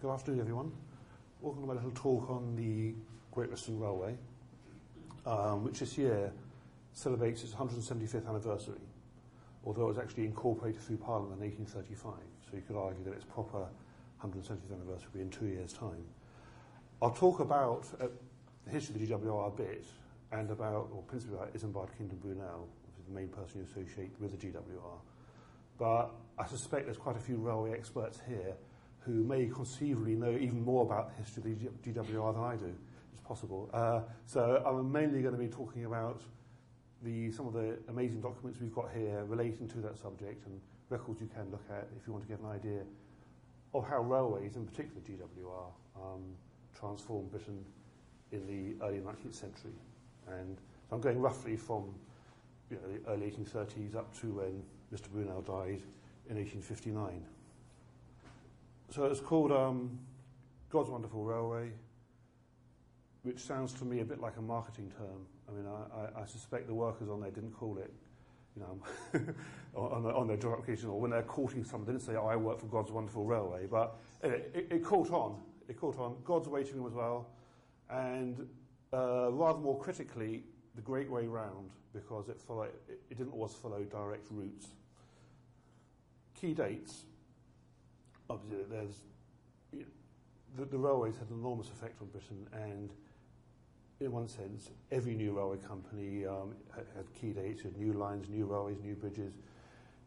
Good afternoon, everyone. Welcome to my little talk on the Great Western Railway, um, which this year celebrates its 175th anniversary, although it was actually incorporated through Parliament in 1835. So you could argue that its proper 175th anniversary in two years' time. I'll talk about uh, the history of the GWR a bit, and about, or principally about Isambard Kingdom Brunel, which is the main person you associate with the GWR. But I suspect there's quite a few railway experts here who may conceivably know even more about the history of the GWR than I do. It's possible. Uh, so I'm mainly going to be talking about the, some of the amazing documents we've got here relating to that subject and records you can look at if you want to get an idea of how railways, in particular GWR, um, transformed Britain in the early 19th century. And so I'm going roughly from you know, the early 1830s up to when Mr. Brunel died in 1859. So it's called um, God's Wonderful Railway, which sounds to me a bit like a marketing term. I mean, I, I, I suspect the workers on there didn't call it, you know, on, on, their job application or when they're courting someone, they didn't say, oh, I work for God's Wonderful Railway. But it, it, it caught on. It caught on. God's waiting room as well. And uh, rather more critically, the Great Way Round, because it, followed, it, it didn't always follow direct routes. Key dates obviously there's you know, the, the railways had an enormous effect on Britain, and in one sense, every new railway company um, had, had key dates, had new lines, new railways, new bridges,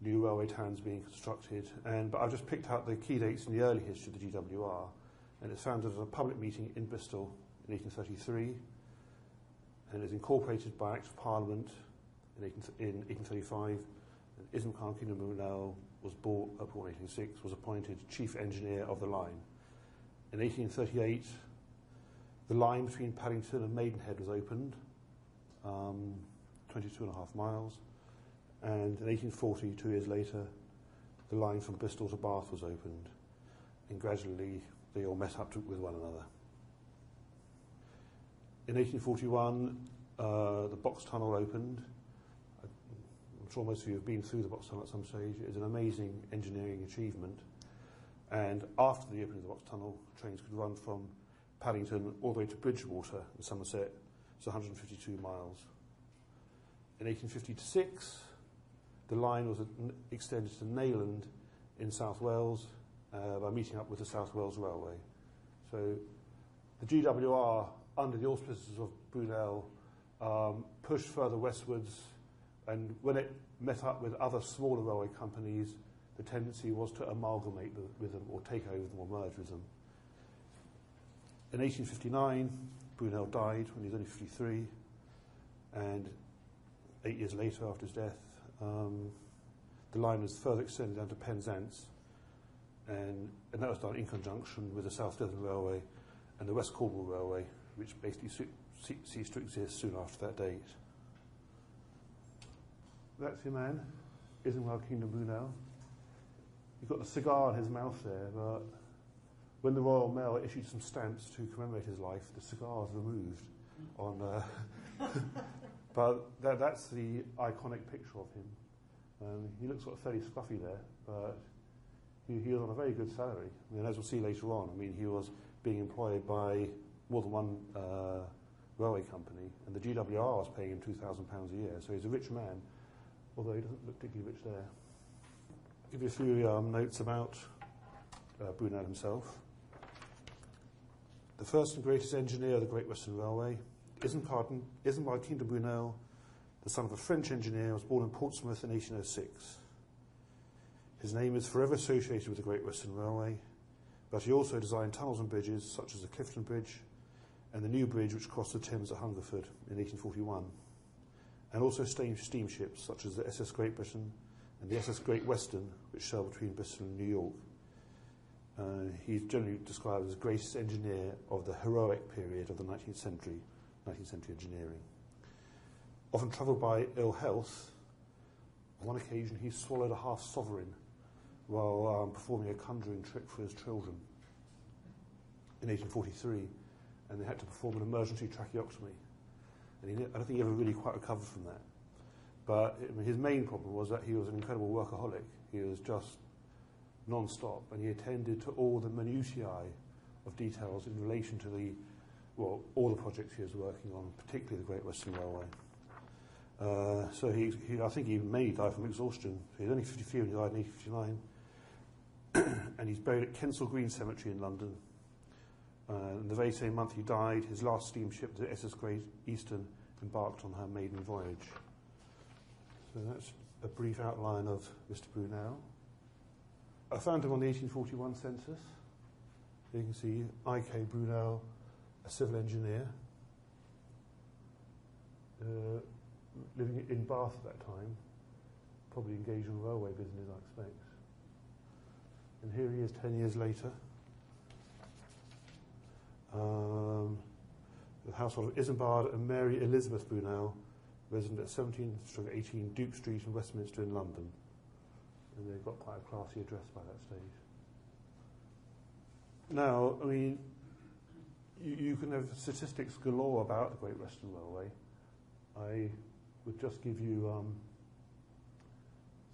new railway towns being constructed. And but I've just picked out the key dates in the early history of the GWR, and it's founded at a public meeting in Bristol in 1833, and is incorporated by Act of Parliament in, 18, in 1835 Isambard Kingdom Brunel was bought, up in 1806, was appointed chief engineer of the line. In 1838, the line between Paddington and Maidenhead was opened, um, 22 and a half miles. And in 1840, two years later, the line from Bristol to Bath was opened. And gradually, they all met up to, with one another. In 1841, uh, the box tunnel opened Of you have been through the box tunnel at some stage. Is an amazing engineering achievement. And after the opening of the box tunnel, trains could run from Paddington all the way to Bridgwater in Somerset. It's 152 miles. In 1856, the line was extended to Neyland in South Wales uh, by meeting up with the South Wales Railway. So the GWR, under the auspices of Brunel, um, pushed further westwards and when it met up with other smaller railway companies, the tendency was to amalgamate with them or take over them or merge with them. In 1859, Brunel died when he was only 53, and eight years later, after his death, um, the line was further extended down to Penzance, and, and that was done in conjunction with the South Devon Railway and the West Cornwall Railway, which basically ceased to exist soon after that date. That's your man, Isambard Kingdom Brunel. He's got the cigar in his mouth there, but when the Royal Mail issued some stamps to commemorate his life, the cigar was removed. On, uh, but that, that's the iconic picture of him. Um, he looks sort of fairly scruffy there, but he, he, was on a very good salary. I mean, as we'll see later on, I mean, he was being employed by more than one uh, railway company, and the GWR was paying him £2,000 a year, so he's a rich man although he doesn't look particularly rich there. Give you a few um, notes about uh, Brunel himself. The first and greatest engineer of the Great Western Railway, Isambard, Isambard Kingdom Brunel, the son of a French engineer, was born in Portsmouth in 1806. His name is forever associated with the Great Western Railway, but he also designed tunnels and bridges such as the Clifton Bridge and the new bridge which crossed the Thames at Hungerford in 1841 and also steamships such as the SS Great Britain and the SS Great Western, which sailed between Bristol and New York. Uh, he's generally described as greatest engineer of the heroic period of the 19th century, 19th century engineering. Often troubled by ill health, on one occasion he swallowed a half sovereign while um, performing a conjuring trick for his children in 1843, and they had to perform an emergency tracheotomy and he, I don't think he ever really quite recovered from that. But his main problem was that he was an incredible workaholic. He was just non-stop, and he attended to all the minutiae of details in relation to the, well, all the projects he was working on, particularly the Great Western Railway. Uh, so he, he, I think he may die from exhaustion. He was only 53 when he died in 1859. and he's buried at Kensal Green Cemetery in London. Uh, in the very same month he died, his last steamship, the SS Great Eastern, embarked on her maiden voyage. So that's a brief outline of Mr. Brunel. I found him on the 1841 census. You can see I.K. Brunel, a civil engineer, uh, living in Bath at that time, probably engaged in railway business, I expect. And here he is 10 years later. Um, the household of Isambard and Mary Elizabeth Brunel, resident at 17 18 Duke Street in Westminster in London. And they've got quite a classy address by that stage. Now, I mean, you, you can have statistics galore about the Great Western Railway. I would just give you um,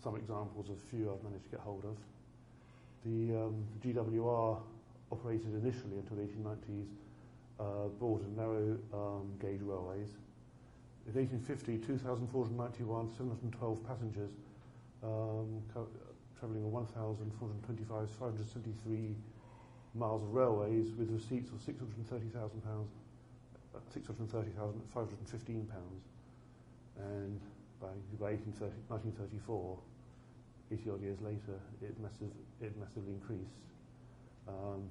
some examples of a few I've managed to get hold of. The um, GWR operated initially until the 1890s uh, broad and narrow um, gauge railways. In 1850, 2,491, 712 passengers um, travelling on 1,425, 573 miles of railways with receipts of 630,000 pounds, uh, 630,515 pounds, and by, by 1934, 80 odd years later, it, massive, it massively increased. Um,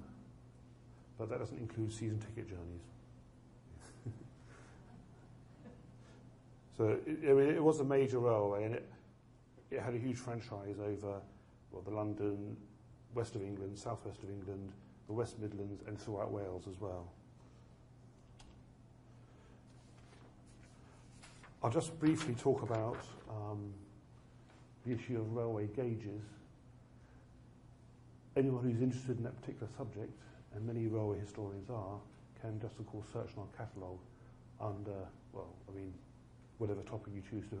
but that doesn't include season ticket journeys. so it, it, was a major railway, and it, it had a huge franchise over well, the London, west of England, southwest of England, the West Midlands, and throughout Wales as well. I'll just briefly talk about um, the issue of railway gauges. Anyone who's interested in that particular subject, and many railway historians are, can just of course search on our catalogue under, well, I mean, whatever topic you choose to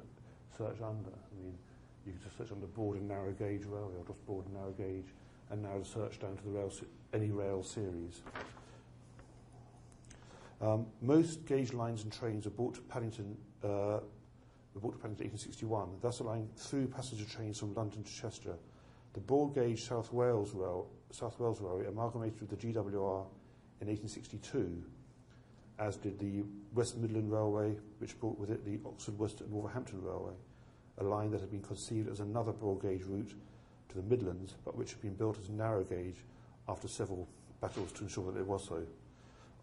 search under. I mean, you can just search under broad and narrow gauge railway or just broad and narrow gauge and narrow the search down to the rail, any rail series. Um, most gauge lines and trains are brought to Paddington, uh, were brought to Paddington in 1861, thus allowing through passenger trains from London to Chester. The broad gauge South Wales Rail, South Wales Railway amalgamated with the GWR in 1862, as did the West Midland Railway, which brought with it the Oxford, Worcester, and Wolverhampton Railway, a line that had been conceived as another broad gauge route to the Midlands, but which had been built as narrow gauge after several battles to ensure that it was so.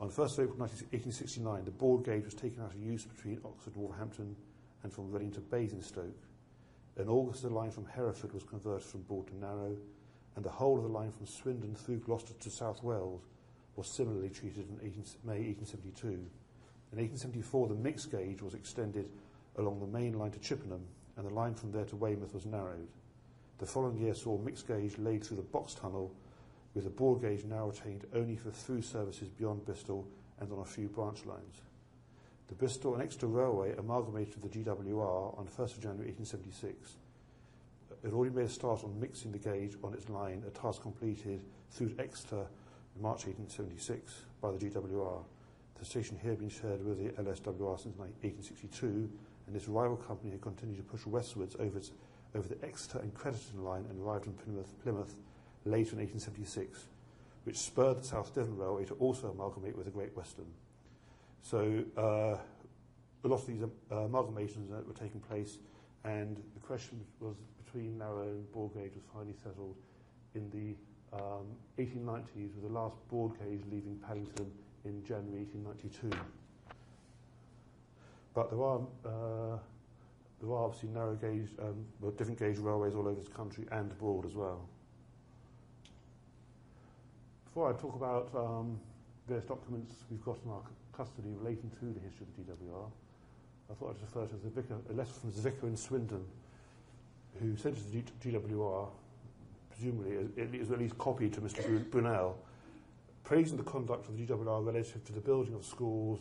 On 1st April 1869, the broad gauge was taken out of use between Oxford and Wolverhampton and from Reading to Basingstoke. In August, the line from Hereford was converted from broad to narrow, and the whole of the line from Swindon through Gloucester to South Wales was similarly treated in 18, May 1872. In 1874, the mixed gauge was extended along the main line to Chippenham, and the line from there to Weymouth was narrowed. The following year saw mixed gauge laid through the box tunnel, with the broad gauge now retained only for through services beyond Bristol and on a few branch lines. The Bristol and Exeter Railway amalgamated with the GWR on 1st of January 1876. It already made a start on mixing the gauge on its line, a task completed through Exeter in March 1876 by the GWR. The station here been shared with the LSWR since 1862, and this rival company had continued to push westwards over its over the Exeter and Crediton line and arrived in Plymouth, Plymouth later in 1876, which spurred the South Devon Railway to also amalgamate with the Great Western. So uh, a lot of these uh, amalgamations were taking place, and the question was between narrow and broad gauge was finally settled in the um, 1890s, with the last broad gauge leaving Paddington in January 1892. But there are uh, there are obviously narrow gauge, um, well, different gauge railways all over the country and abroad as well. Before I talk about um, various documents we've got in our custody relating to the history of the GWR, I thought I'd refer to the vicar, a letter from the vicar in Swindon who sent to the GWR, presumably it is at least copied to Mr. Brunel, praising the conduct of the GWR relative to the building of schools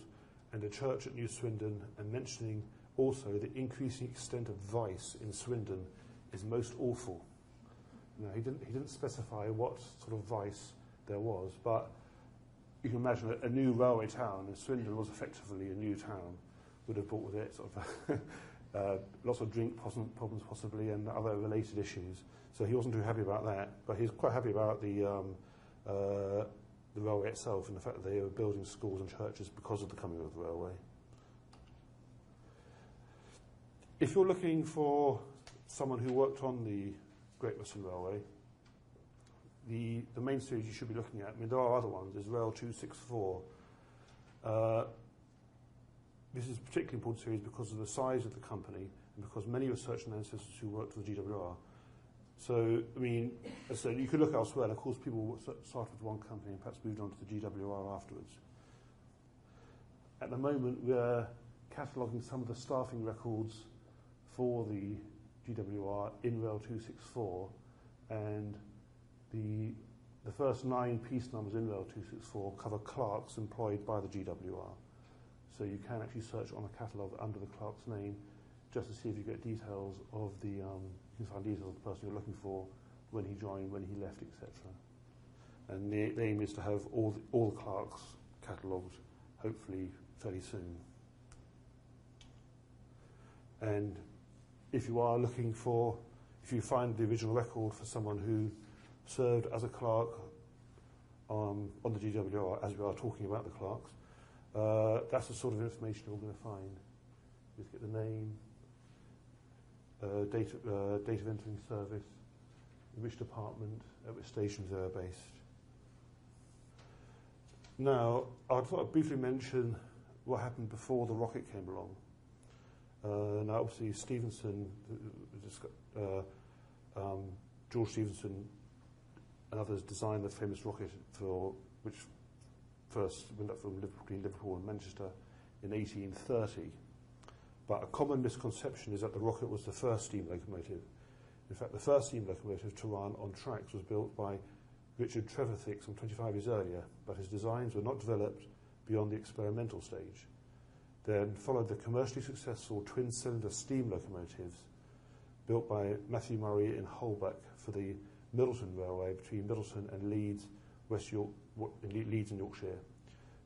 and a church at New Swindon and mentioning also the increasing extent of vice in Swindon is most awful. Now, he didn't, he didn't specify what sort of vice there was, but you can imagine a, a new railway town, and Swindon was effectively a new town, would have brought with it sort of uh, lots of drink problems possibly and other related issues. So he wasn't too happy about that, but he's quite happy about the um, uh, the railway itself and the fact that they were building schools and churches because of the coming of the railway. If you're looking for someone who worked on the Great Western Railway, the, the main series you should be looking at, I mean, there are other ones, there's Rail 264. Uh, this is a particularly important series because of the size of the company and because many research and ancestors who worked for the GWR. So, I mean, as I said, you could look elsewhere, and of course, people started with one company and perhaps moved on to the GWR afterwards. At the moment, we're cataloguing some of the staffing records for the GWR in Rail 264, and the, the first nine piece numbers in Rail 264 cover clerks employed by the GWR. So you can actually search on a catalogue under the clerk's name just to see if you get details of the, um, you can find details of the person you're looking for, when he joined, when he left, etc. And the, the aim is to have all the, all the clerks catalogued, hopefully fairly soon. And if you are looking for, if you find the original record for someone who served as a clerk um, on the GWR, as we are talking about the clerks, uh, that's the sort of information you're going to find. Just get the name, uh, date, uh, date of entering service, which department, at which stations they are based. Now, I thought I'd briefly mention what happened before the rocket came along. Uh, now, obviously, Stephenson, uh, um, George Stephenson and others designed the famous rocket for which first went up from Liverpool, between Liverpool and Manchester in 1830. But a common misconception is that the rocket was the first steam locomotive. In fact, the first steam locomotive to run on tracks was built by Richard Trevithick some 25 years earlier, but his designs were not developed beyond the experimental stage. Then followed the commercially successful twin-cylinder steam locomotives built by Matthew Murray in Holbeck for the Middleton Railway between Middleton and Leeds, West York, Leeds and Yorkshire.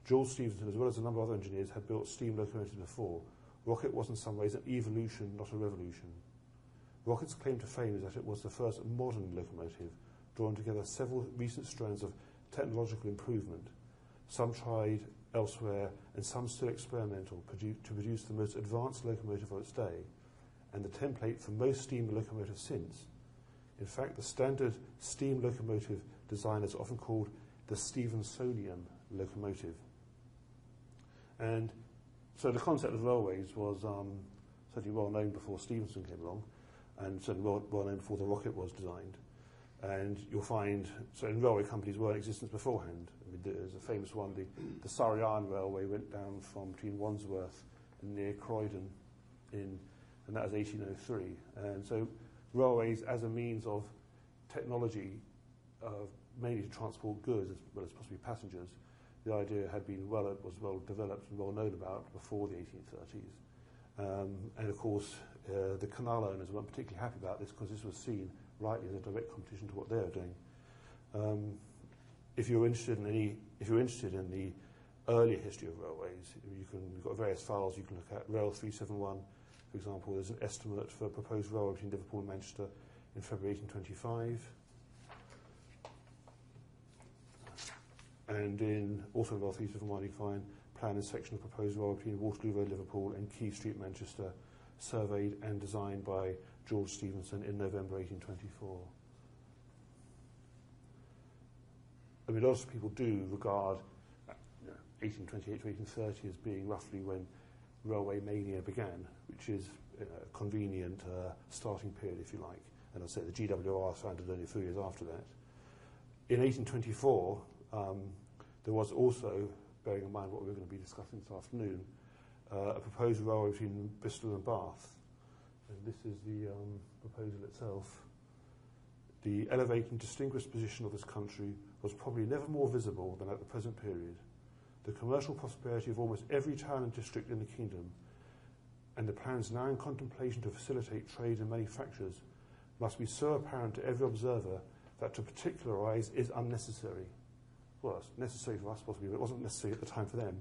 Jules Stephenson, as well as a number of other engineers, had built steam locomotives before. Rocket was in some ways an evolution, not a revolution. Rocket's claim to fame is that it was the first modern locomotive, drawing together several recent strands of technological improvement. Some tried elsewhere, and some still experimental, produ- to produce the most advanced locomotive of its day, and the template for most steam locomotives since. In fact, the standard steam locomotive design is often called the Stephensonian locomotive. And so the concept of railways was um, certainly well known before Stephenson came along, and certainly well, well known before the rocket was designed. And you'll find certain railway companies were in existence beforehand. I mean, there's a famous one, the, the Surrey Iron Railway went down from between Wandsworth and near Croydon, in, and that was 1803. And so railways as a means of technology, uh, mainly to transport goods as well as possibly passengers, the idea had been well was well developed and well known about before the 1830s. Um, and of course, uh, the canal owners weren't particularly happy about this because this was seen rightly as a direct competition to what they were doing. Um, if you're interested in any, if you're interested in the earlier history of railways, you can, you've got various files you can look at. Rail 371, for example, there's an estimate for a proposed railway between Liverpool and Manchester in February 1825. And in also Rail 371, you find plan and section of proposed railway between Waterloo Road, Liverpool and Quay Street, Manchester, surveyed and designed by George Stephenson in November 1824. I mean, lots of people do regard you know, 1828 to 1830 as being roughly when railway mania began, which is a convenient uh, starting period, if you like. And I say the GWR founded only a few years after that. In 1824, um, there was also, bearing in mind what we're going to be discussing this afternoon, uh, a proposed railway between Bristol and Bath. And this is the um, proposal itself. The elevated and distinguished position of this country was probably never more visible than at the present period. The commercial prosperity of almost every town and district in the kingdom, and the plans now in contemplation to facilitate trade and manufactures, must be so apparent to every observer that to particularize is unnecessary. well, it's necessary for us possibly, but it wasn't necessary at the time for them.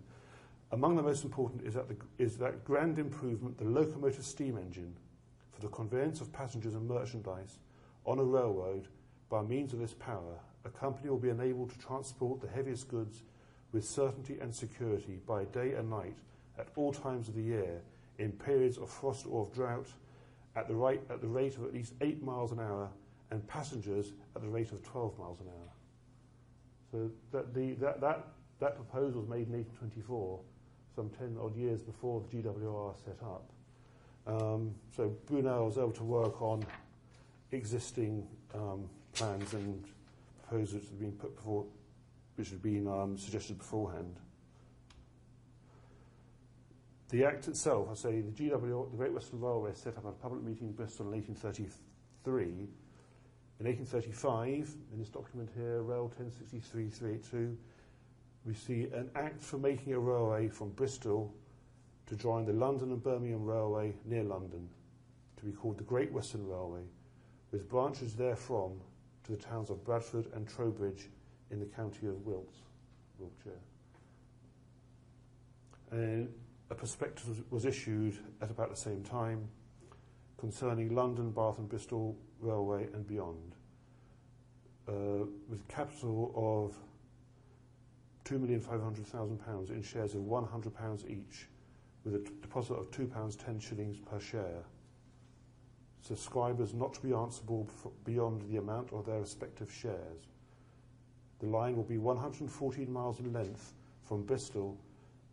Among the most important is that, the, is that grand improvement, the locomotive steam engine, for the conveyance of passengers and merchandise on a railroad by means of this power, a company will be enabled to transport the heaviest goods with certainty and security by day and night at all times of the year in periods of frost or of drought at the, right, at the rate of at least 8 miles an hour and passengers at the rate of 12 miles an hour. So that, the, that, that, that proposal was made in 1824, some 10 odd years before the GWR set up. Um, so Brunel was able to work on existing um, plans and proposals that had been put before, which had been um, suggested beforehand. The Act itself, I say, the GWR, the Great Western Railway, set up a public meeting in Bristol in 1833 in 1835, in this document here, Rail 1063-382, we see an act for making a railway from Bristol to join the London and Birmingham Railway near London, to be called the Great Western Railway, with branches therefrom to the towns of Bradford and Trowbridge in the county of Wilts, Wiltshire. And a prospectus was issued at about the same time concerning London, Bath and Bristol Railway and beyond, uh, with capital of £2,500,000 in shares of £100 each, with a deposit of £2 10 shillings per share. Subscribers not to be answerable beyond the amount of their respective shares. The line will be 114 miles in length from Bristol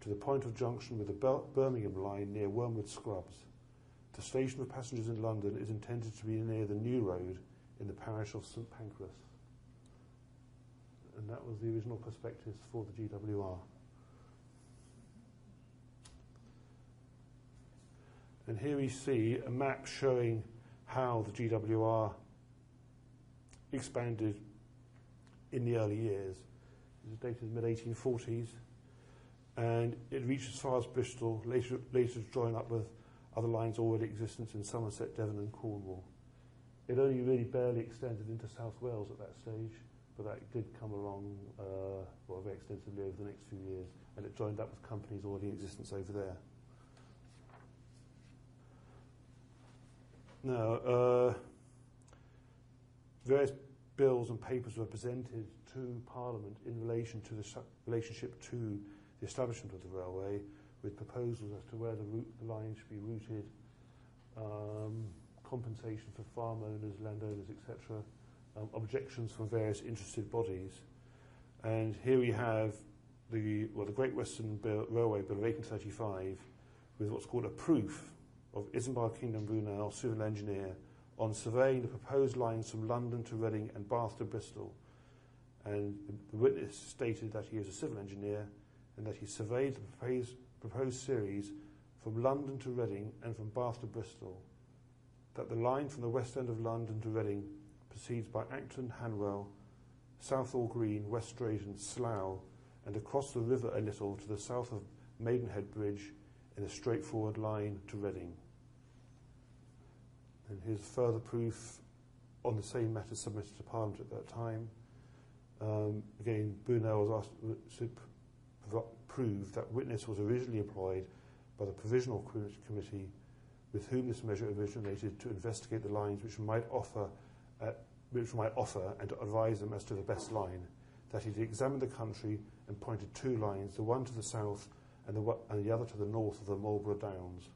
to the point of junction with the Birmingham line near Wormwood Scrubs. The station of passengers in London is intended to be near the New Road in the parish of St Pancras. And that was the original prospectus for the GWR. And here we see a map showing how the GWR expanded in the early years. It is dated mid 1840s, and it reached as far as Bristol, later, later to join up with other lines already existent in Somerset, Devon and Cornwall. It only really barely extended into South Wales at that stage, but that did come along uh, well, very extensively over the next few years, and it joined up with companies already in existence over there. Now, uh, various bills and papers were presented to Parliament in relation to the relationship to the establishment of the railway, with proposals as to where the, route, the line should be routed, um, compensation for farm owners, landowners, etc., um, objections from various interested bodies. And here we have the, well, the Great Western Bill, Railway Bill of 1835 with what's called a proof of Isambard Kingdom Brunel, civil engineer, on surveying the proposed lines from London to Reading and Bath to Bristol. And the witness stated that he is a civil engineer and that he surveyed the proposed proposed series from London to Reading and from Bath to Bristol, that the line from the west end of London to Reading proceeds by Acton, Hanwell, Southall Green, West Drayton, Slough, and across the river a little to the south of Maidenhead Bridge in a straightforward line to Reading. And here's further proof on the same matter submitted to Parliament at that time. Um, again, Brunel was asked to prove that witness was originally employed by the Provisional Committee with whom this measure originated to investigate the lines which might offer, uh, which might offer and to advise them as to the best line, that he examined the country and pointed two lines, the one to the south and the, and the other to the north of the Marlborough Downs.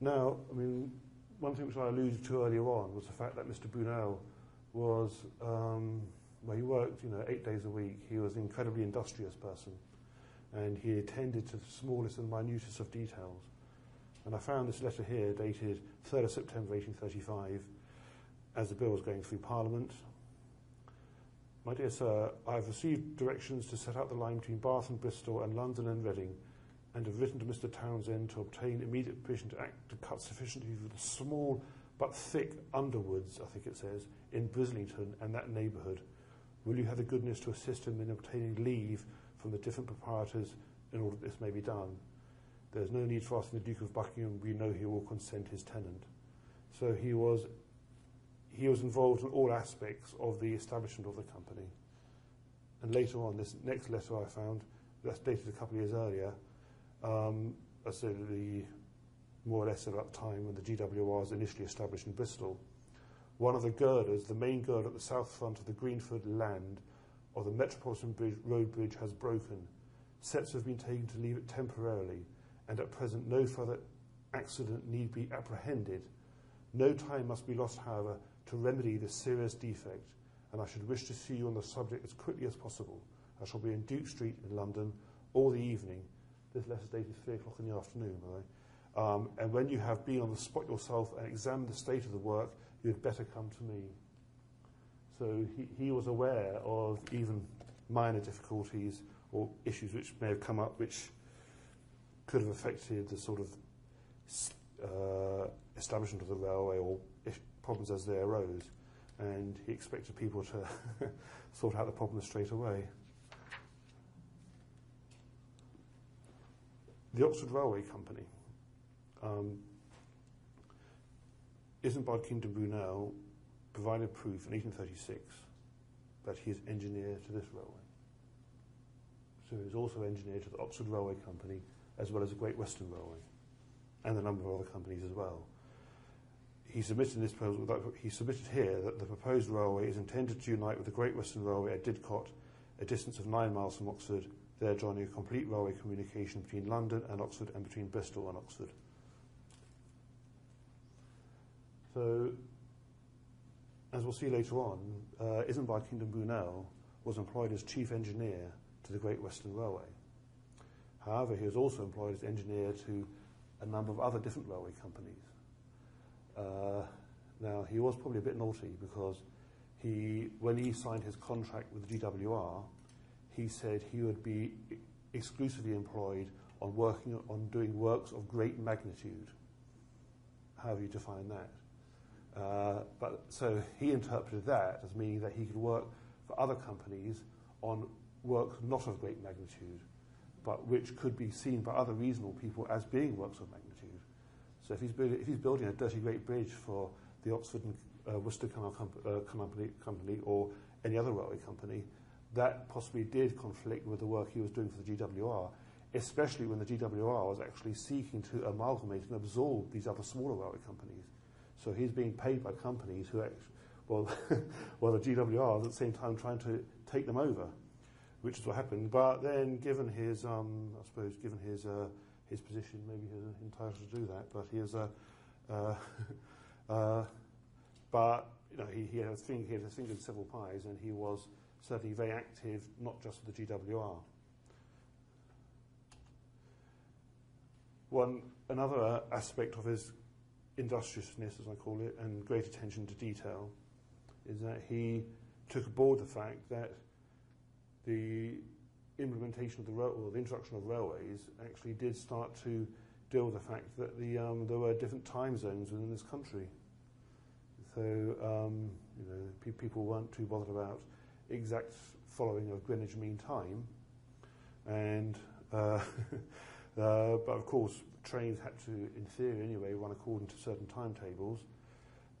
Now, I mean, one thing which I alluded to earlier on was the fact that Mr. Brunel was um, where he worked, you know, eight days a week. He was an incredibly industrious person, and he attended to the smallest and minutest of details. And I found this letter here, dated 3rd of September 1835, as the bill was going through Parliament. My dear sir, I have received directions to set out the line between Bath and Bristol and London and Reading, and have written to Mr. Townsend to obtain immediate permission to act to cut sufficiently for the small but thick underwoods, I think it says, in Brislington and that neighbourhood, Will you have the goodness to assist him in obtaining leave from the different proprietors in order that this may be done? There is no need for asking the Duke of Buckingham, we know he will consent his tenant. So he was, he was involved in all aspects of the establishment of the company. And later on, this next letter I found, that's dated a couple of years earlier, um, said the more or less at that time when the GWR was initially established in Bristol. One of the girders, the main girder at the south front of the Greenford land of the Metropolitan bridge, Road Bridge has broken. Steps have been taken to leave it temporarily, and at present no further accident need be apprehended. No time must be lost, however, to remedy this serious defect, and I should wish to see you on the subject as quickly as possible. I shall be in Duke Street in London all the evening. This letter is dated 3 o'clock in the afternoon, right? Um, and when you have been on the spot yourself and examined the state of the work, you had better come to me. So he, he was aware of even minor difficulties or issues which may have come up which could have affected the sort of uh, establishment of the railway or problems as they arose. And he expected people to sort out the problems straight away. The Oxford Railway Company um, Isambard Kingdom Brunel provided proof in 1836 that he is engineer to this railway. So he is also engineer to the Oxford Railway Company as well as the Great Western Railway and a number of other companies as well. He submitted this proposal, he submitted here that the proposed railway is intended to unite with the Great Western Railway at Didcot, a distance of nine miles from Oxford, there joining a complete railway communication between London and Oxford and between Bristol and Oxford. So, as we'll see later on, uh, Isambard Kingdom Brunel was employed as chief engineer to the Great Western Railway. However, he was also employed as engineer to a number of other different railway companies. Uh, now, he was probably a bit naughty because he, when he signed his contract with the GWR, he said he would be exclusively employed on working on doing works of great magnitude. How do you define that? Uh, but so he interpreted that as meaning that he could work for other companies on work not of great magnitude, but which could be seen by other reasonable people as being works of magnitude. So if he's, building, if he's building a dirty great bridge for the Oxford and uh, Worcester Canal comp- uh, company, company or any other railway company, that possibly did conflict with the work he was doing for the GWR, especially when the GWR was actually seeking to amalgamate and absorb these other smaller railway companies. So he's being paid by companies who actually, well, well, the GWR at the same time trying to take them over, which is what happened. But then, given his, um, I suppose, given his uh, his position, maybe he's entitled to do that. But he is a, uh, uh, but you know, he, he had a thing, he had a thing in several pies, and he was certainly very active, not just with the GWR. One another aspect of his industriousness, as I call it, and great attention to detail, is that he took aboard the fact that the implementation of the rail, or the introduction of railways actually did start to deal with the fact that the, um, there were different time zones within this country. So um, you know, pe- people weren't too bothered about exact following of Greenwich Mean Time, and uh, uh, but of course trains had to, in theory anyway, run according to certain timetables.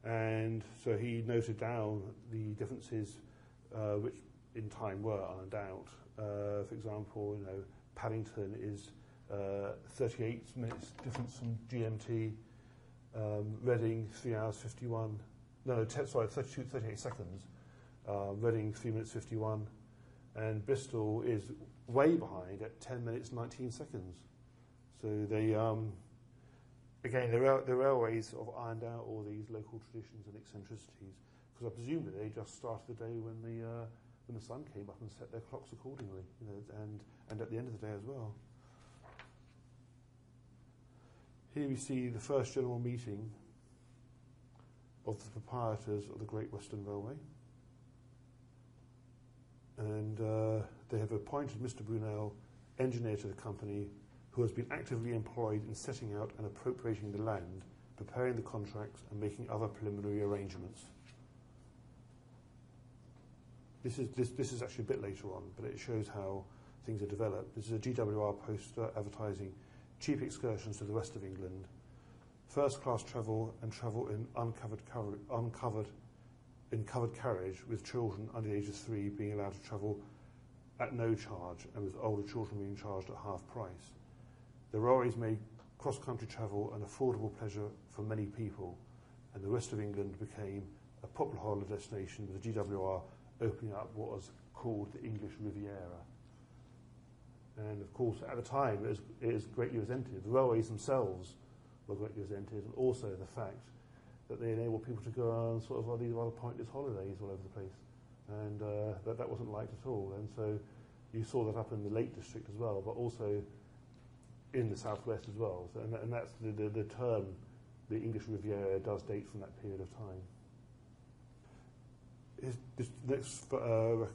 And so he noted down the differences uh, which in time were out. Uh, for example, you know, Paddington is uh, 38 minutes difference from GMT. Um, Reading, 3 hours 51. No, sorry, 32, 38 seconds. Uh, Reading, 3 minutes 51. And Bristol is way behind at 10 minutes 19 seconds. So they, um, again, the, rail- the railways sort of ironed out all these local traditions and eccentricities because I presume that they just started the day when the uh, when the sun came up and set their clocks accordingly, you know, and and at the end of the day as well. Here we see the first general meeting of the proprietors of the Great Western Railway, and uh, they have appointed Mr. Brunel engineer to the company who has been actively employed in setting out and appropriating the land, preparing the contracts, and making other preliminary arrangements. This is, this, this is actually a bit later on, but it shows how things are developed. This is a GWR poster advertising cheap excursions to the west of England, first class travel and travel in uncovered, cover, uncovered in covered carriage with children under the age of three being allowed to travel at no charge and with older children being charged at half price. The railways made cross-country travel an affordable pleasure for many people and the west of England became a popular holiday destination with the GWR opening up what was called the English Riviera. And of course, at the time, it was, it was greatly resented. The railways themselves were greatly resented, and also the fact that they enabled people to go on sort of these rather pointless holidays all over the place. And uh, that, that wasn't liked at all. And so you saw that up in the Lake District as well, but also in the southwest as well. So, and, and that's the, the, the term, the English Riviera, does date from that period of time. His, next uh, re-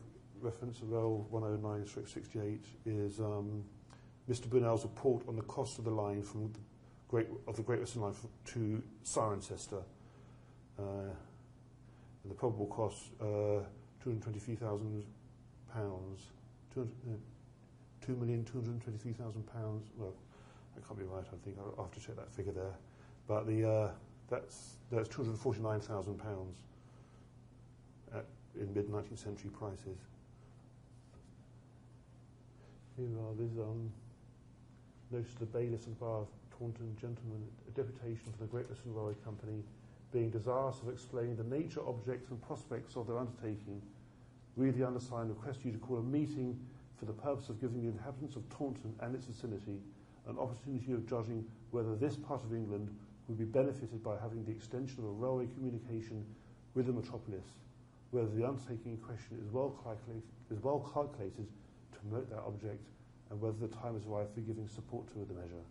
reference, Rail 109-68, is um, Mr. Brunel's report on the cost of the line from the Great, of the Great Western Line to Cirencester. Uh, and the probable cost, uh, £223,000, uh, two million two hundred twenty-three thousand pounds. Well, that can't be right. I think I'll have to check that figure there. But the uh, that's that's two hundred forty-nine thousand pounds in mid nineteenth century prices. Here are these um, notice of the bailiffs of the bar of Taunton gentlemen, a deputation for the Great Western Railway Company, being desirous of explaining the nature, objects, and prospects of their undertaking. We, the undersigned, request you to call a meeting for the purpose of giving the inhabitants of Taunton and its vicinity an opportunity of judging whether this part of England would be benefited by having the extension of a railway communication with the metropolis, whether the undertaking in question is well calculated, is well calculated to promote that object, and whether the time is right for giving support to the measure.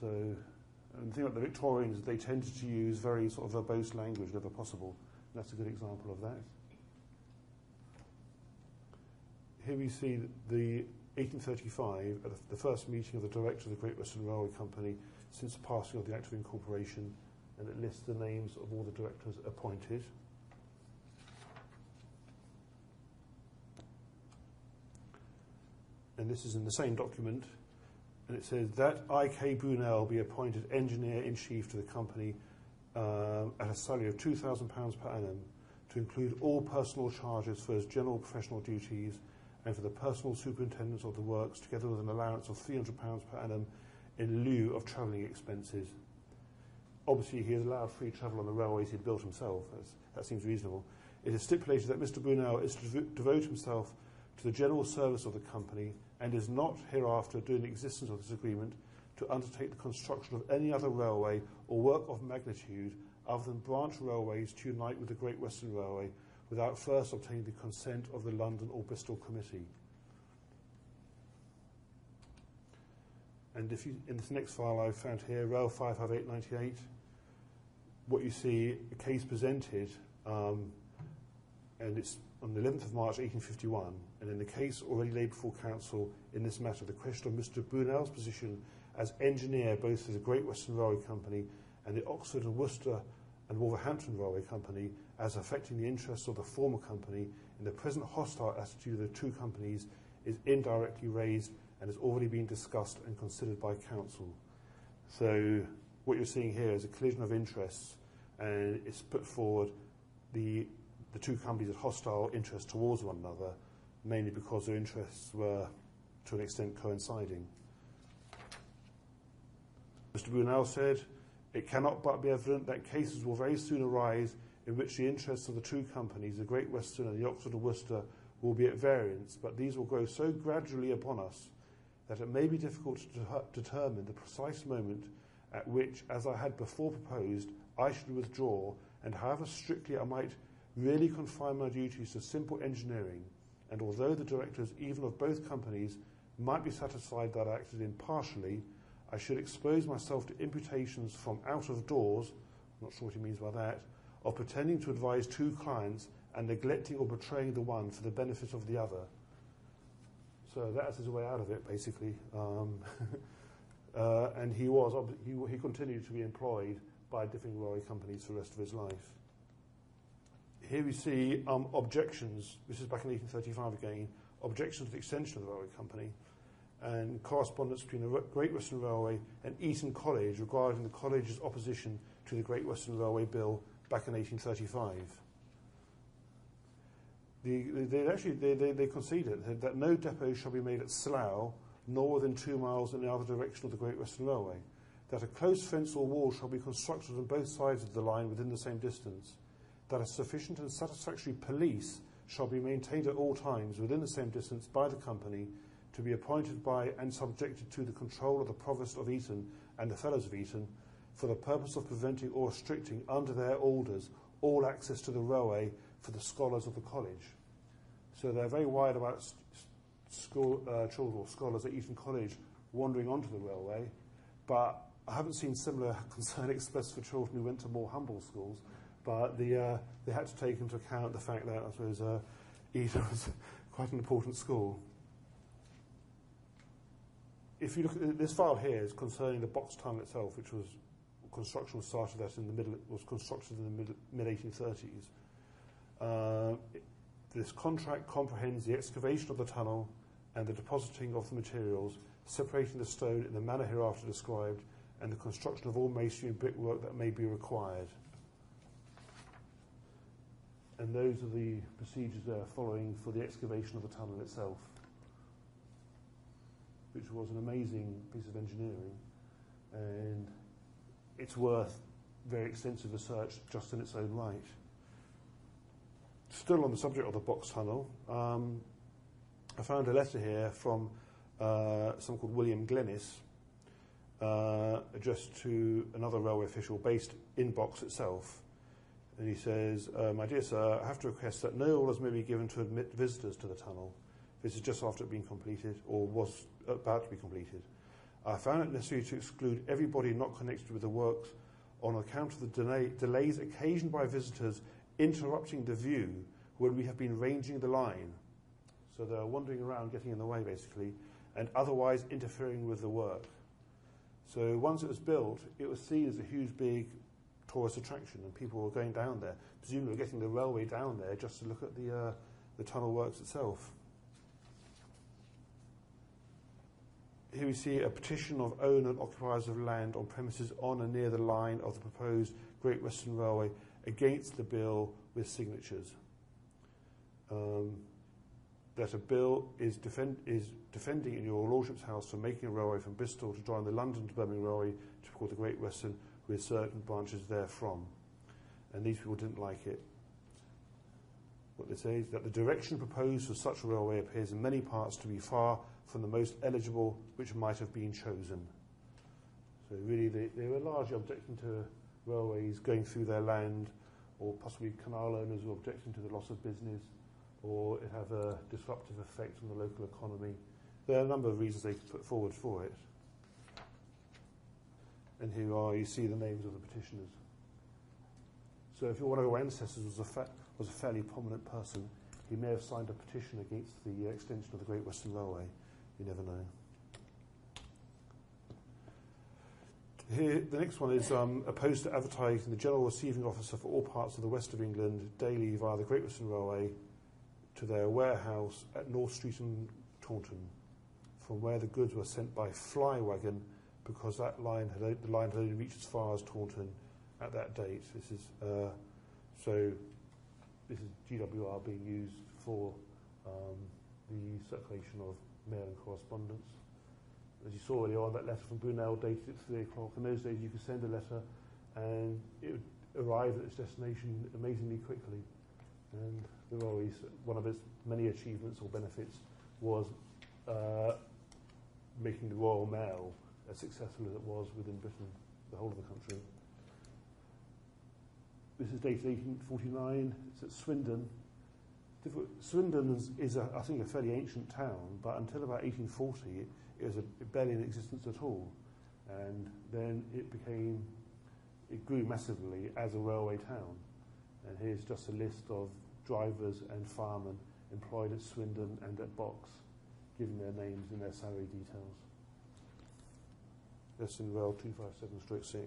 So, and the thing about the Victorians, they tended to use very sort of verbose language whenever possible. And that's a good example of that. here we see the 1835, at uh, the first meeting of the director of the Great Western Railway Company since the passing of the Act of Incorporation, and it lists the names of all the directors appointed. And this is in the same document, and it says that I.K. Brunel be appointed engineer in chief to the company uh, at a salary of £2,000 per annum to include all personal charges for his general professional duties and for the personal superintendence of the works, together with an allowance of £300 per annum in lieu of travelling expenses. Obviously, he is allowed free travel on the railways he'd built himself. That's, that seems reasonable. It is stipulated that Mr. Brunel is to devote himself to the general service of the company and is not hereafter, during the existence of this agreement, to undertake the construction of any other railway or work of magnitude other than branch railways to unite with the Great Western Railway without first obtaining the consent of the London or Bristol Committee. And if you, in this next file I've found here, Rail 55898, what you see, a case presented, um, and it's on the 11th of March 1851, and in the case already laid before Counsel in this matter, the question of Mr. Brunel's position as engineer both for the Great Western Railway Company and the Oxford and Worcester and Wolverhampton Railway Company as affecting the interests of the former company in the present hostile attitude of the two companies is indirectly raised and has already been discussed and considered by counsel. So what you're seeing here is a collision of interests and it's put forward the, the two companies had hostile interests towards one another, mainly because their interests were to an extent coinciding. Mr. Brunel said, it cannot but be evident that cases will very soon arise in which the interests of the two companies, the Great Western and the Oxford and Worcester, will be at variance, but these will grow so gradually upon us that it may be difficult to determine the precise moment at which, as I had before proposed, I should withdraw, and however strictly I might really confine my duties to simple engineering, and although the directors even of both companies might be satisfied that I acted impartially, I should expose myself to imputations from out of doors, not sure what he means by that, of pretending to advise two clients and neglecting or betraying the one for the benefit of the other. So that's his way out of it, basically. Um, uh, and he was he, he continued to be employed by different railway companies for the rest of his life. Here we see um, objections. This is back in 1835 again. Objections to the extension of the railway company and correspondence between the Great Western Railway and Eton College regarding the college's opposition to the Great Western Railway Bill back in 1835. The, they actually they, they, they conceded that no depot shall be made at Slough, nor within two miles in the other direction of the Great Western Railway. That a close fence or wall shall be constructed on both sides of the line within the same distance. That a sufficient and satisfactory police shall be maintained at all times within the same distance by the company to be appointed by and subjected to the control of the Provost of Eton and the Fellows of Eton for the purpose of preventing or restricting under their orders all access to the railway for the scholars of the college. So they're very worried about school, uh, children or scholars at Eton College wandering onto the railway, but I haven't seen similar concern expressed for children who went to more humble schools. But the, uh, they had to take into account the fact that I suppose uh, Eton was quite an important school. If you look at this file here, is concerning the box tunnel itself, which was construction was started that in the middle was constructed in the mid 1830s. Uh, this contract comprehends the excavation of the tunnel and the depositing of the materials, separating the stone in the manner hereafter described, and the construction of all masonry and brickwork that may be required. And those are the procedures they are following for the excavation of the tunnel itself, which was an amazing piece of engineering. And it's worth very extensive research just in its own right. Still on the subject of the box tunnel, um, I found a letter here from uh, someone called William Glennie, uh, addressed to another railway official based in Box itself. And he says, uh, My dear sir, I have to request that no orders may be given to admit visitors to the tunnel. This is just after it being completed, or was about to be completed. I found it necessary to exclude everybody not connected with the works on account of the delay, delays occasioned by visitors interrupting the view when we have been ranging the line. So they're wandering around, getting in the way basically, and otherwise interfering with the work. So once it was built, it was seen as a huge, big tourist attraction, and people were going down there, presumably getting the railway down there just to look at the, uh, the tunnel works itself. Here we see a petition of owner and occupiers of land on premises on and near the line of the proposed Great Western Railway against the bill with signatures. Um, that a bill is, defend, is defending in your Lordship's House for making a railway from Bristol to join the London to Birmingham Railway to be called the Great Western with certain branches therefrom. And these people didn't like it. What they say is that the direction proposed for such a railway appears in many parts to be far from the most eligible which might have been chosen. So really they, they were largely objecting to railways going through their land or possibly canal owners were objecting to the loss of business or it have a disruptive effect on the local economy. There are a number of reasons they could put forward for it. And here are, you see the names of the petitioners. So if one of your ancestors was a, was a fairly prominent person, he may have signed a petition against the uh, extension of the Great Western Railway. You never know. Here, the next one is um, opposed to advertising the general receiving officer for all parts of the west of England daily via the Great Western Railway to their warehouse at North Street in Taunton, from where the goods were sent by fly wagon because that line had the line had only reached as far as Taunton at that date. This is uh, so. This is GWR being used for um, the circulation of mail and correspondence. As you saw earlier on, that letter from Brunel dated at 3 o'clock. In those days, you could send a letter and it would arrive at its destination amazingly quickly. And the always, one of its many achievements or benefits was uh, making the Royal Mail as successful as it was within Britain, the whole of the country. This is dated 1849. It's at Swindon, Swindon is, is a, I think, a fairly ancient town, but until about 1840, it, it was a, barely in existence at all. And then it became, it grew massively as a railway town. And here's just a list of drivers and firemen employed at Swindon and at Box, giving their names and their salary details. That's in Rail 257 stroke 6.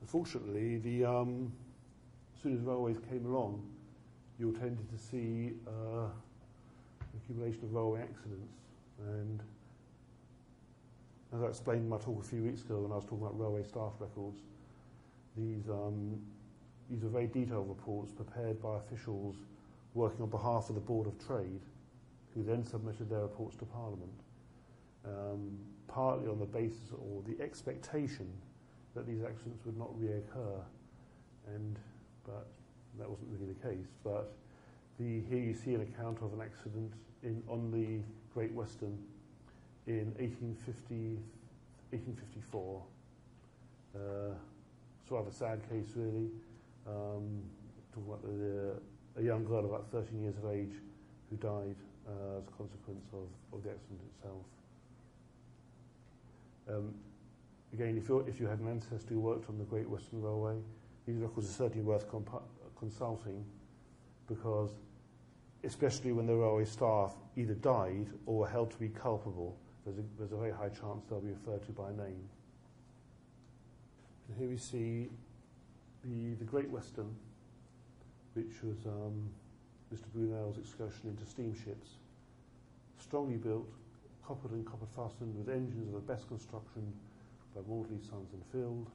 Unfortunately, the um, as soon as railways came along, you tended to see uh, accumulation of railway accidents. And as I explained in my talk a few weeks ago when I was talking about railway staff records, these um, these are very detailed reports prepared by officials working on behalf of the Board of Trade, who then submitted their reports to Parliament, um, partly on the basis or the expectation that these accidents would not reoccur, and but that wasn't really the case. But the, here you see an account of an accident in, on the Great Western in 1850, 1854. Uh, it's rather a sad case, really. Um, talking about the, a young girl about 13 years of age who died uh, as a consequence of, of the accident itself. Um, again, if, if you had an ancestor who worked on the Great Western Railway, these records are certainly worth consulting because, especially when the railway staff either died or were held to be culpable, there's a, there's a very high chance they'll be referred to by name. And here we see the, the Great Western, which was um, Mr. Brunel's excursion into steamships. Strongly built, coppered and copper fastened with engines of the best construction by Maudslay Sons and Field,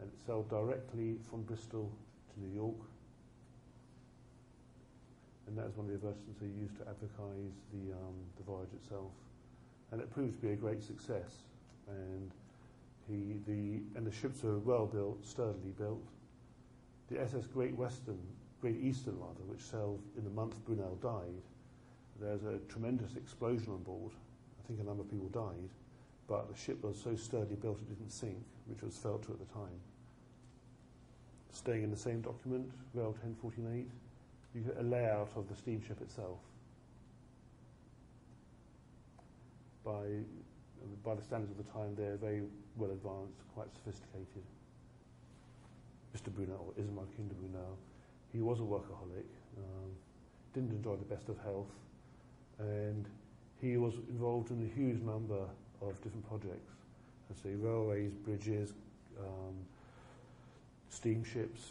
and it sailed directly from Bristol to New York. And that is one of the advertisements they used to advertise the, um, the voyage itself. And it proved to be a great success. And he, the, and the ships were well built, sturdily built. The SS Great Western, Great Eastern rather, which sailed in the month Brunel died, there's a tremendous explosion on board. I think a number of people died, but the ship was so sturdily built it didn't sink, which was felt to at the time. Staying in the same document, Rail 1048, you get a layout of the steamship itself. By, by the standards of the time, they're very well advanced, quite sophisticated. Mr. Brunel, or Isambard Kingdom Brunel, he was a workaholic, um, didn't enjoy the best of health, and he was involved in a huge number of different projects. Say railways, bridges, um, steamships,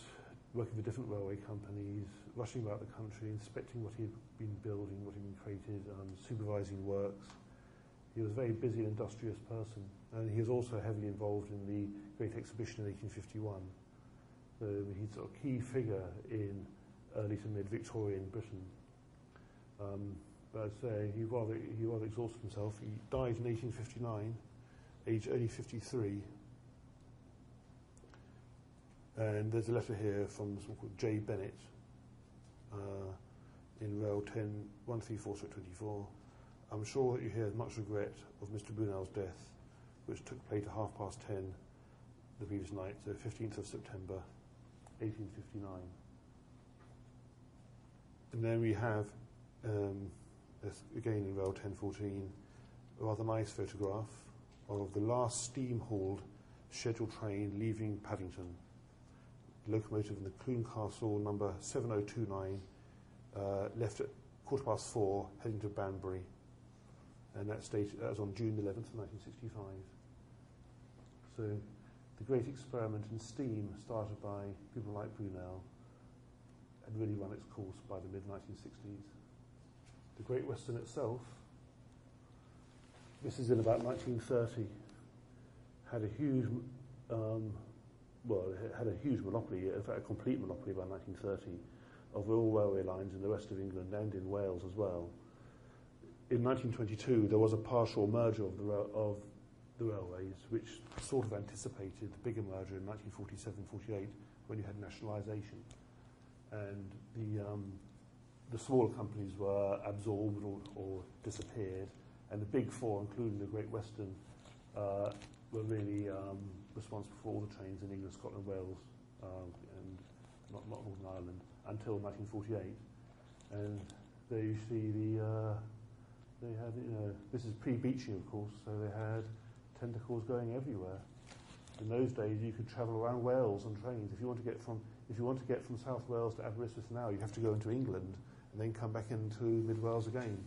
working for different railway companies, rushing about the country, inspecting what he'd been building, what he'd been created, um, supervising works. He was a very busy and industrious person, and he was also heavily involved in the Great Exhibition in 1851. So he's a key figure in early to mid Victorian Britain. Um, but I'd say he rather, he rather exhausted himself. He died in 1859, aged only 53. And there's a letter here from someone called J. Bennett uh, in Rail 10, 134 I'm sure that you hear much regret of Mr. Brunel's death, which took place at half past 10 the previous night, the 15th of September, 1859. And then we have, um, again in Rail 1014, a rather nice photograph of the last steam-hauled scheduled train leaving Paddington locomotive in the Clun Castle number 7029 uh, left at quarter past four, heading to Banbury. And that, state, that was on June 11th, 1965. So the great experiment in steam started by people like Brunel had really run its course by the mid-1960s. The Great Western itself, this is in about 1930, had a huge um, well, it had a huge monopoly, in fact, a complete monopoly by 1930 of all railway lines in the rest of England and in Wales as well. In 1922, there was a partial merger of the, of the railways, which sort of anticipated the bigger merger in 1947-48 when you had nationalisation. And the, um, the smaller companies were absorbed or, or, disappeared, and the big four, including the Great Western, uh, were really um, responsible for all the trains in England, Scotland, Wales, um, and not, not Northern Ireland until 1948. And there you see the, uh, they had, you know, this is pre-Beeching, of course, so they had tentacles going everywhere. In those days, you could travel around Wales on trains. If you want to get from, if you want to get from South Wales to Aberystwyth now, you have to go into England and then come back into Mid Wales again.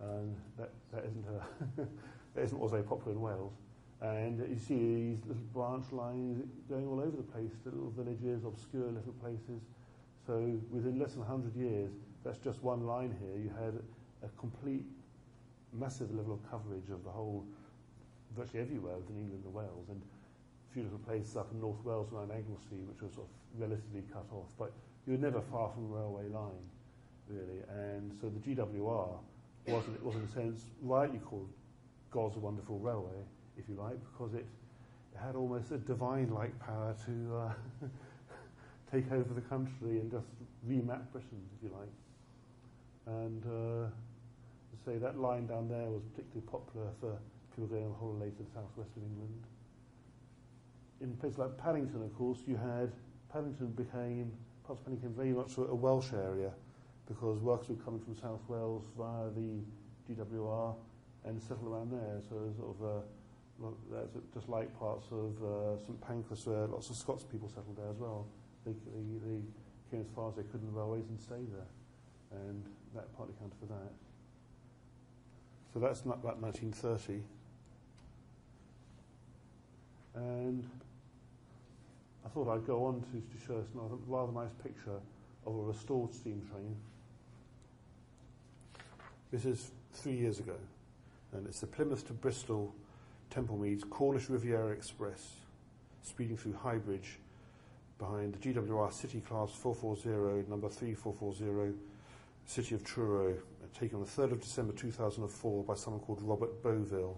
And that, that isn't uh, a that isn't what's very popular in Wales. And you see these little branch lines going all over the place, the little villages, obscure little places. So within less than 100 years, that's just one line here. You had a complete, massive level of coverage of the whole, virtually everywhere within England and Wales. And a few little places up in North Wales around Anglesey, which was sort of relatively cut off, but you were never far from a railway line, really. And so the GWR was, was in a sense, rightly called God's Wonderful Railway, if you like, because it, had almost a divine-like power to uh, take over the country and just remap Britain, if you like. And uh, say that line down there was particularly popular for people going on holiday to the southwest of England. In places like Paddington, of course, you had Paddington became parts of Paddington very much a Welsh area because workers were coming from South Wales via the GWR and settled around there. So sort of uh, well, just like parts of uh, St Pancras where lots of Scots people settled there as well. They, they, they came as far as they could in the railways and stayed there. And that partly accounted for that. So that's not about 1930. And I thought I'd go on to, to show us a rather nice picture of a restored steam train. This is three years ago, and it's the Plymouth to Bristol Temple Meads Cornish Riviera Express, speeding through Highbridge behind the GWR City Class 440, number 3440, City of Truro, taken on the 3rd of December 2004 by someone called Robert Boville.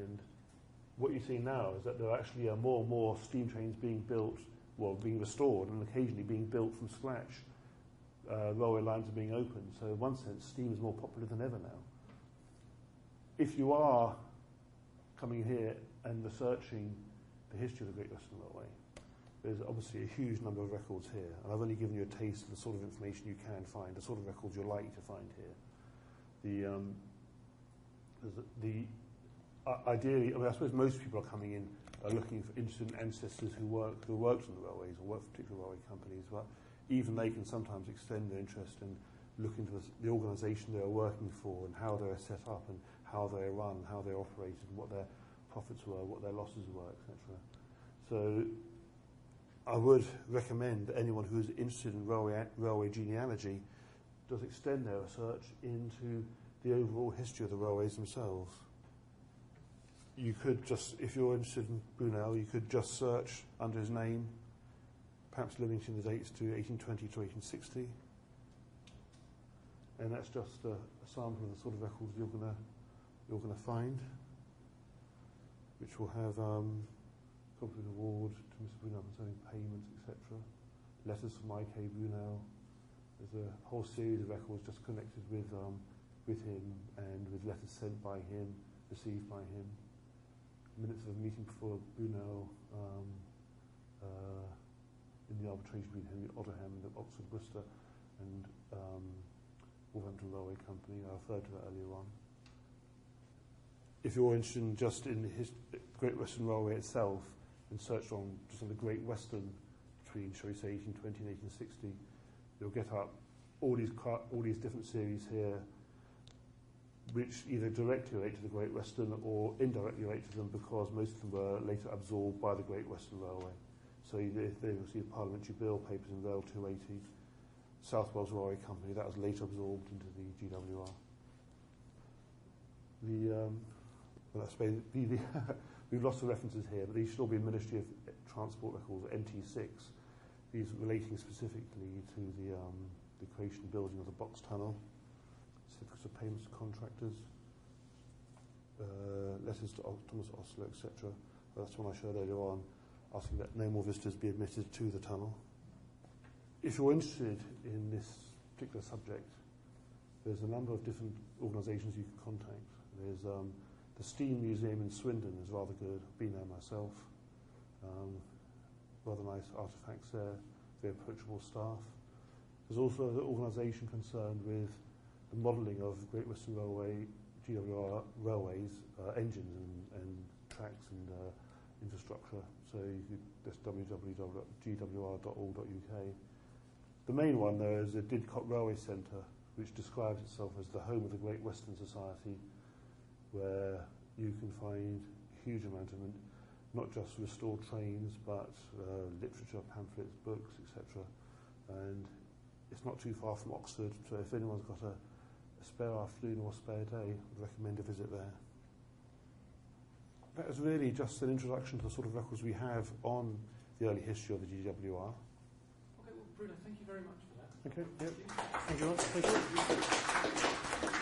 And what you see now is that there actually are more and more steam trains being built, well, being restored, and occasionally being built from scratch. Uh, railway lines are being opened, so in one sense, steam is more popular than ever now. If you are coming here and researching the history of the Great Western Railway, there's obviously a huge number of records here, and I've only given you a taste of the sort of information you can find, the sort of records you're likely to find here. The, um, the uh, ideally, I, mean, I suppose most people are coming in are looking for interested ancestors who work who worked on the railways or worked for particular railway companies, but even they can sometimes extend their interest and look into the, the organisation they are working for and how they're set up and how they are run, how they're operated, and what their profits were, what their losses were, etc. So I would recommend that anyone who is interested in railway, railway genealogy does extend their research into the overall history of the railways themselves. You could just, if you're interested in Brunel, you could just search under his name, perhaps limiting the dates to 1820 to 1860. And that's just a, a sample of the sort of records you're going you're gonna find, which will have um, Compliment Award to Mr. Brunel concerning payments, etc. Letters from I.K. Brunel. There's a whole series of records just connected with, um, with him and with letters sent by him, received by him. Minutes of a meeting before Brunel um, uh, in the arbitration between Henry Odderham and Oxford Worcester and um, Wolverhampton Railway Company. I referred to that earlier on. If you're interested in just in the Great Western Railway itself, and search on just on the Great Western between, shall we say, 1820 and 1860, you'll get up all these, all these different series here, which either directly relate to the Great Western or indirectly relate to them because most of them were later absorbed by the Great Western Railway. So if they will see a parliamentary bill, papers in Rail 280, South Wales Railway Company, that was later absorbed into the GWR. The, um, well, suppose the, the We've lost the references here, but these should all be Ministry of Transport records, MT6. These relating specifically to the, um, the creation and building of the box tunnel, certificates of payments to contractors, uh, letters to Thomas Ostler, etc. That's one I showed earlier on, asking that no more visitors be admitted to the tunnel. If you're interested in this particular subject, there's a number of different organisations you can contact. There's um, the Steam Museum in Swindon is rather good. I've been there myself. Um, rather nice artefacts there, very approachable staff. There's also an organisation concerned with the modelling of Great Western Railway, GWR railways, uh, engines and, and, tracks and uh, infrastructure. So that's www.gwr.org.uk. The main one though, is the Didcot Railway Centre, which describes itself as the home of the Great Western Society where you can find a huge amount of not just restored trains, but uh, literature, pamphlets, books, etc. And it's not too far from Oxford, so if anyone's got a, a spare afternoon or a spare day, I'd recommend a visit there that is really just an introduction to the sort of records we have on the early history of the GWR. Okay, well, Bruno, thank you very much for that. Okay, yep. Thank you. Thank you.